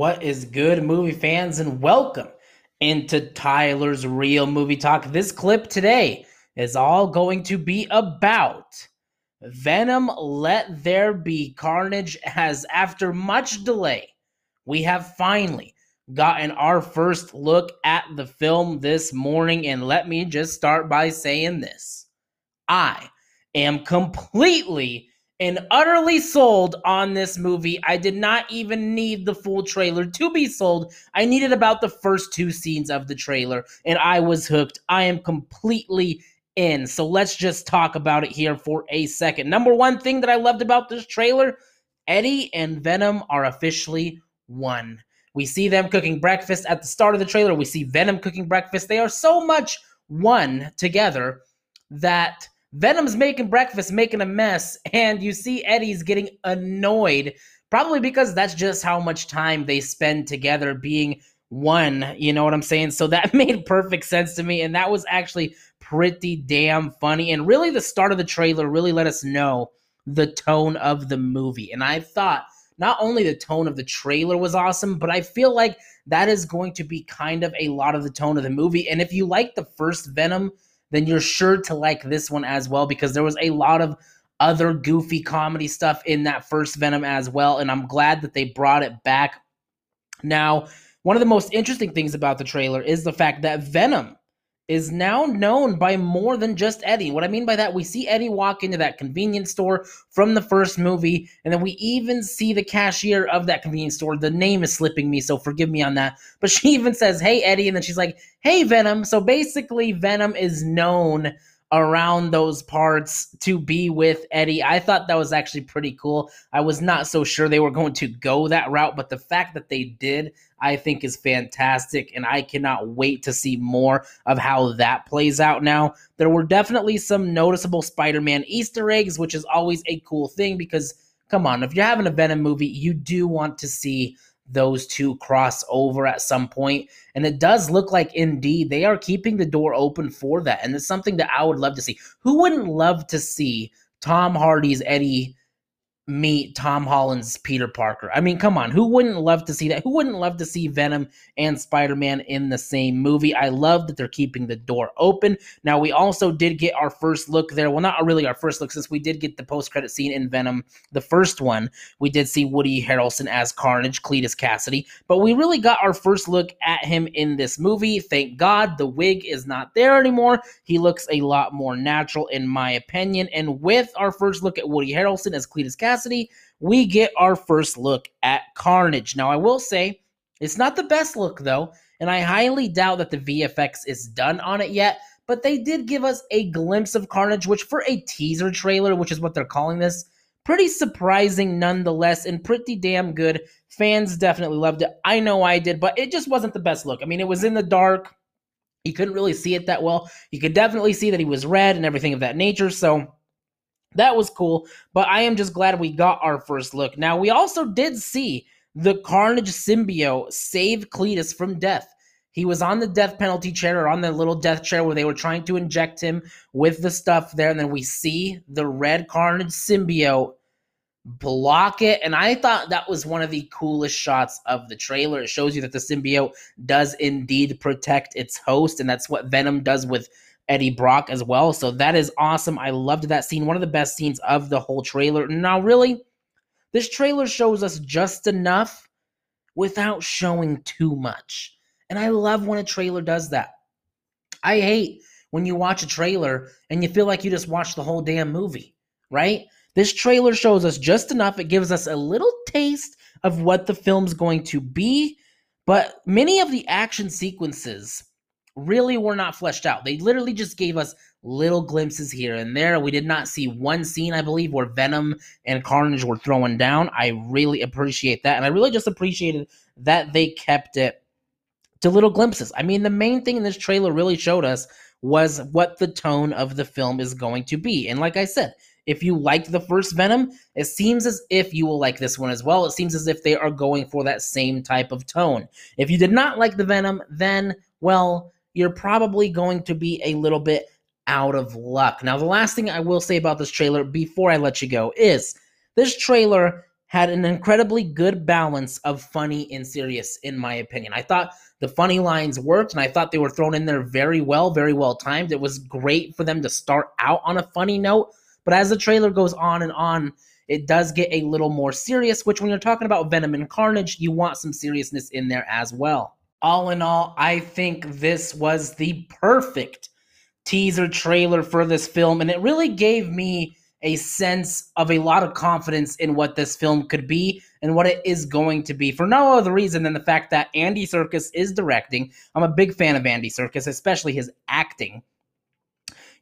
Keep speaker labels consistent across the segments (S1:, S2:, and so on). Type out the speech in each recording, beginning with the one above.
S1: What is good, movie fans, and welcome into Tyler's Real Movie Talk. This clip today is all going to be about Venom Let There Be Carnage, as after much delay, we have finally gotten our first look at the film this morning. And let me just start by saying this I am completely and utterly sold on this movie. I did not even need the full trailer to be sold. I needed about the first two scenes of the trailer, and I was hooked. I am completely in. So let's just talk about it here for a second. Number one thing that I loved about this trailer Eddie and Venom are officially one. We see them cooking breakfast at the start of the trailer. We see Venom cooking breakfast. They are so much one together that Venom's making breakfast, making a mess, and you see Eddie's getting annoyed, probably because that's just how much time they spend together being one. You know what I'm saying? So that made perfect sense to me, and that was actually pretty damn funny. And really, the start of the trailer really let us know the tone of the movie. And I thought not only the tone of the trailer was awesome, but I feel like that is going to be kind of a lot of the tone of the movie. And if you like the first Venom, then you're sure to like this one as well because there was a lot of other goofy comedy stuff in that first Venom as well. And I'm glad that they brought it back. Now, one of the most interesting things about the trailer is the fact that Venom is now known by more than just Eddie. What I mean by that, we see Eddie walk into that convenience store from the first movie, and then we even see the cashier of that convenience store. The name is slipping me, so forgive me on that. But she even says, Hey, Eddie, and then she's like, Hey, Venom. So basically, Venom is known around those parts to be with Eddie. I thought that was actually pretty cool. I was not so sure they were going to go that route, but the fact that they did, I think is fantastic, and I cannot wait to see more of how that plays out now. There were definitely some noticeable Spider Man Easter eggs, which is always a cool thing because, come on, if you're having a Venom movie, you do want to see those two cross over at some point. And it does look like indeed they are keeping the door open for that. And it's something that I would love to see. Who wouldn't love to see Tom Hardy's Eddie meet Tom Holland's Peter Parker. I mean, come on, who wouldn't love to see that? Who wouldn't love to see Venom and Spider Man in the same movie? I love that they're keeping the door open. Now, we also did get our first look there. Well, not really our first look, since we did get the post credit scene in Venom, the first one. We did see Woody Harrelson as Carnage, Cletus Kasady, but we really got our first look at him in this movie. Thank God the wig is not there anymore. He looks a lot more natural, in my opinion. And with our first look at Woody Harrelson as Cletus We get our first look at Carnage. Now, I will say it's not the best look, though, and I highly doubt that the VFX is done on it yet. But they did give us a glimpse of Carnage, which for a teaser trailer, which is what they're calling this, pretty surprising nonetheless, and pretty damn good. Fans definitely loved it. I know I did, but it just wasn't the best look. I mean, it was in the dark. You couldn't really see it that well. You could definitely see that he was red and everything of that nature. So that was cool, but I am just glad we got our first look. Now, we also did see the Carnage symbiote save Cletus from death. He was on the death penalty chair or on the little death chair where they were trying to inject him with the stuff there. And then we see the red Carnage symbiote block it. And I thought that was one of the coolest shots of the trailer. It shows you that the symbiote does indeed protect its host. And that's what Venom does with Eddie Brock as well. So that is awesome. I loved that scene. One of the best scenes of the whole trailer. Now, really, this trailer shows us just enough without showing too much. And I love when a trailer does that. I hate when you watch a trailer and you feel like you just watched the whole damn movie, right? This trailer shows us just enough. It gives us a little taste of what the film's going to be, but many of the action sequences really were not fleshed out. They literally just gave us little glimpses here and there. We did not see one scene, I believe, where Venom and Carnage were thrown down. I really appreciate that. And I really just appreciated that they kept it to little glimpses. I mean, the main thing in this trailer really showed us was what the tone of the film is going to be. And like I said, if you liked the first Venom, it seems as if you will like this one as well. It seems as if they are going for that same type of tone. If you did not like the Venom, then, well, you're probably going to be a little bit out of luck. Now, the last thing I will say about this trailer before I let you go is this trailer had an incredibly good balance of funny and serious, in my opinion. I thought the funny lines worked, and I thought they were thrown in there very well, very well timed. It was great for them to start out on a funny note, but as the trailer goes on and on, it does get a little more serious, which when you're talking about Venom and Carnage, you want some seriousness in there as well. All in all, I think this was the perfect teaser trailer for this film, and it really gave me a sense of a lot of confidence in what this film could be and what it is going to be for no other reason than the fact that Andy Serkis is directing. I'm a big fan of Andy Serkis, especially his acting.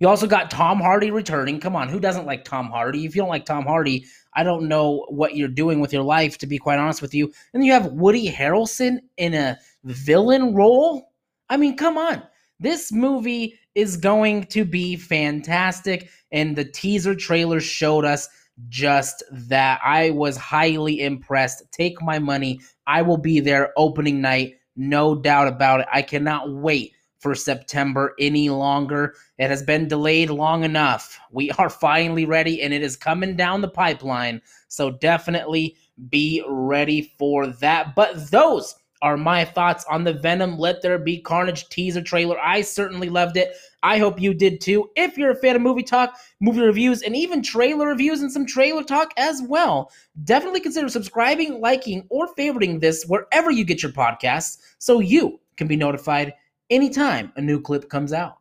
S1: You also got Tom Hardy returning. Come on, who doesn't like Tom Hardy? If you don't like Tom Hardy, I don't know what you're doing with your life, to be quite honest with you. And you have Woody Harrelson in a villain role. I mean, come on. This movie is going to be fantastic. And the teaser trailer showed us just that. I was highly impressed. Take my money. I will be there opening night. No doubt about it. I cannot wait for September any longer. It has been delayed long enough. We are finally ready and it is coming down the pipeline. So definitely be ready for that. But those are my thoughts on the Venom Let There Be Carnage teaser trailer. I certainly loved it. I hope you did too. If you're a fan of movie talk, movie reviews, and even trailer reviews and some trailer talk as well, definitely consider subscribing, liking, or favoriting this wherever you get your podcasts so you can be notified anytime a new clip comes out.